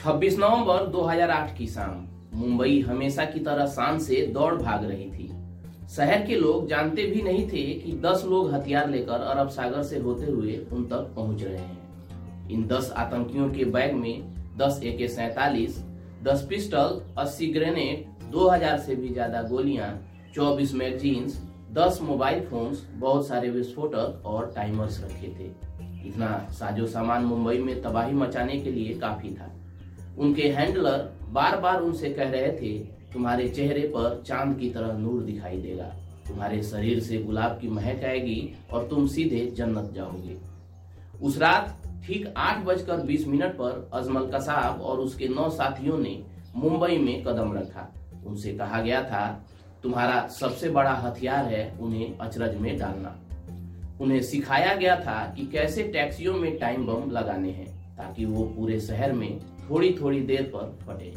26 नवंबर 2008 की शाम, मुंबई हमेशा की तरह शान से दौड़ भाग रही थी। शहर के लोग जानते भी नहीं थे कि 10 लोग हथियार लेकर अरब सागर से होते हुए उन तक पहुँच रहे हैं। इन 10 आतंकियों के बैग में 10 ए के सैतालीस, दस पिस्टल 80 ग्रेनेड 2000 से भी ज़्यादा गोलियाँ 24 मैगजीन्स 10 मोबाइल फोन्स, बहुत सारे विस्फोटक और टाइमर्स रखे थे। इतना साजो सामान मुंबई में तबाही मचाने के लिए काफ़ी था। उनके हैंडलर बार बार उनसे कह रहे थे, तुम्हारे चेहरे पर चाँद की तरह नूर दिखाई देगा। तुम्हारे शरीर से गुलाब की महक आएगी और तुम सीधे जन्नत जाओगे। उस रात, ठीक आठ बजकर बीस मिनट पर अजमल कसाब और उसके नौ साथियों ने मुंबई में कदम रखा। उनसे कहा गया था, तुम्हारा सबसे बड़ा हथियार है उन्हें अचरज में डालना। उन्हें सिखाया गया था कि कैसे टैक्सियों में टाइम बम लगाने हैं, ताकि वो पूरे शहर में थोड़ी थोड़ी देर पर फटे।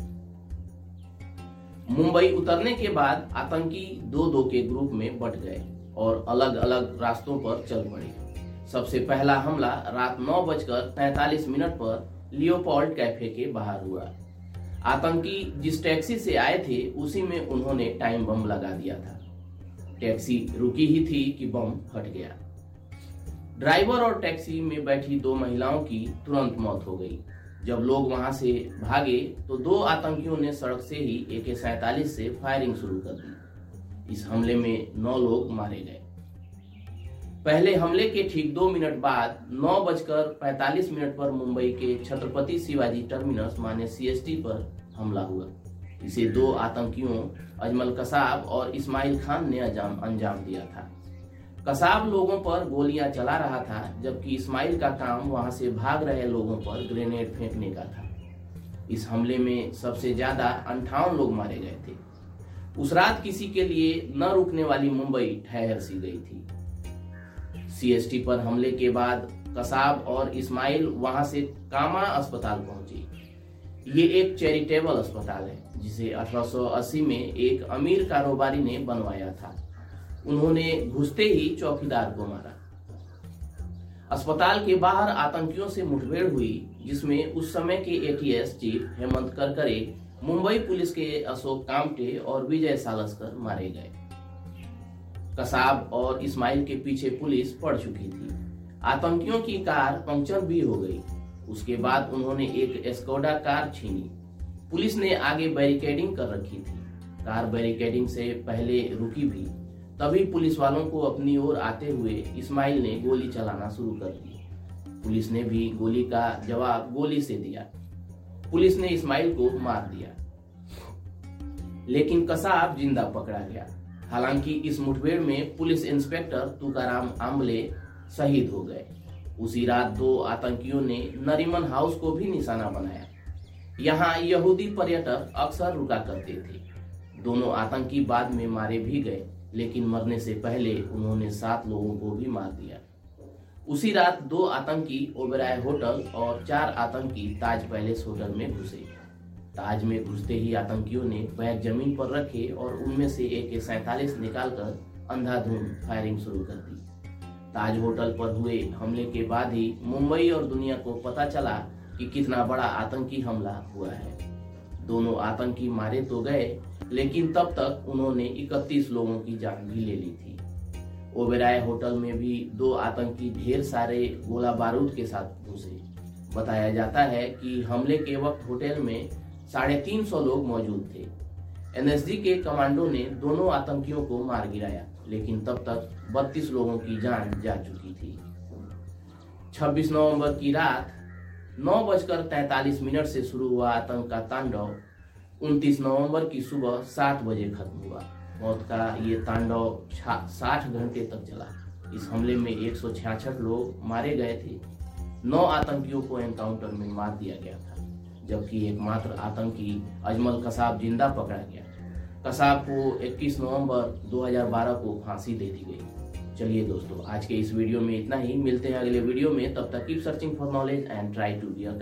मुंबई उतरने के बाद आतंकी दो दो के ग्रुप में बट गए और अलग अलग रास्तों पर चल पड़े। सबसे पहला हमला रात नौ बजकर तैतालीस मिनट पर लियोपोल्ड कैफ़े के बाहर हुआ। आतंकी जिस टैक्सी से आए थे, उसी में उन्होंने टाइम बम लगा दिया था। टैक्सी रुकी ही थी कि बम फट गया। ड्राइवर और टैक्सी में बैठी दो महिलाओं की तुरंत मौत हो गई। जब लोग वहाँ से भागे तो दो आतंकियों ने सड़क से ही ए के सैतालीस से फायरिंग शुरू कर दी। इस हमले में नौ लोग मारे गए। पहले हमले के ठीक दो मिनट बाद नौ बजकर पैतालीस मिनट पर मुंबई के छत्रपति शिवाजी टर्मिनस, माने सीएसटी पर हमला हुआ। इसे दो आतंकियों, अजमल कसाब और इस्माइल खान ने अंजाम दिया था। कसाब लोगों पर गोलियाँ चला रहा था, जबकि इस्माइल का काम वहाँ से भाग रहे लोगों पर ग्रेनेड फेंकने का था। इस हमले में सबसे ज़्यादा अंठावन लोग मारे गए थे। उस रात किसी के लिए न रुकने वाली मुंबई ठहर सी गई थी। सीएसटी पर हमले के बाद कसाब और इस्माइल वहाँ से कामा अस्पताल पहुँचे। ये एक चैरिटेबल अस्पताल है, जिसे 1880 में एक अमीर कारोबारी ने बनवाया था। उन्होंने घुसते ही चौकीदार को मारा। अस्पताल के बाहर आतंकियों से मुठभेड़ हुई, जिसमें उस समय के ATS chief Hemant Karkare, Mumbai police के अशोक कामटे और विजय सालस्कर मारे गए। कसाब और इस्माइल के पीछे पुलिस पड़ चुकी थी। आतंकियों की कार पंक्चर भी हो गई। उसके बाद उन्होंने एक एस्कोडा कार छीनी। पुलिस ने आगे बैरिकेडिंग कर रखी थी। कार बैरिकेडिंग से पहले रुकी भी। तभी पुलिस वालों को अपनी ओर आते हुए इस्माइल ने गोली चलाना शुरू कर दी पुलिस ने भी गोली का जवाब गोली से दिया। पुलिस ने इस्माइल को मार दिया। लेकिन कसाब ज़िंदा पकड़ा गया। हालाँकि इस मुठभेड़ में पुलिस इंस्पेक्टर तुकाराम आमले शहीद हो गए। उसी रात दो आतंकियों ने नरीमन हाउस को भी निशाना बनाया। यहाँ यहूदी पर्यटक अक्सर रुका करते थे। दोनों आतंकी बाद में मारे भी गए। लेकिन मरने से पहले उन्होंने सात लोगों को भी मार दिया। उसी रात दो आतंकी ओबेराय होटल और चार आतंकी ताज पैलेस होटल में घुसे। ताज में घुसते ही आतंकियों ने बैग ज़मीन पर रखे और उनमें से एक सैतालीस निकालकर अंधाधुंध फायरिंग शुरू कर दी। ताज होटल पर हुए हमले के बाद ही मुंबई और दुनिया को पता चला कि कितना बड़ा आतंकी हमला हुआ है। दोनों आतंकी मारे तो गए लेकिन तब तक उन्होंने 31 लोगों की जान भी ले ली थी। ओबेराय होटल में भी दो आतंकी ढेर सारे गोला बारूद के साथ घुसे। बताया जाता है कि हमले के वक्त होटल में साढ़े तीन सौ लोग मौजूद थे। एनएसजी के कमांडो ने दोनों आतंकियों को मार गिराया, लेकिन तब तक 32 लोगों की जान जा चुकी थी। 26 नवंबर की रात नौ बजकर तैतालीस मिनट से शुरू हुआ आतंक का तांडव। 29 नवंबर की सुबह सात बजे खत्म हुआ। मौत का ये तांडव साठ घंटे तक चला। इस हमले में एक लोग मारे गए थे। नौ आतंकियों को एनकाउंटर में मार दिया गया था, जबकि एकमात्र आतंकी अजमल कसाब ज़िंदा पकड़ा गया। कसाब को 21 नवंबर 2012 को फांसी दे दी गई। चलिए दोस्तों, आज के इस वीडियो में इतना ही। मिलते हैं अगले वीडियो में। तब तक keep searching for knowledge and try to be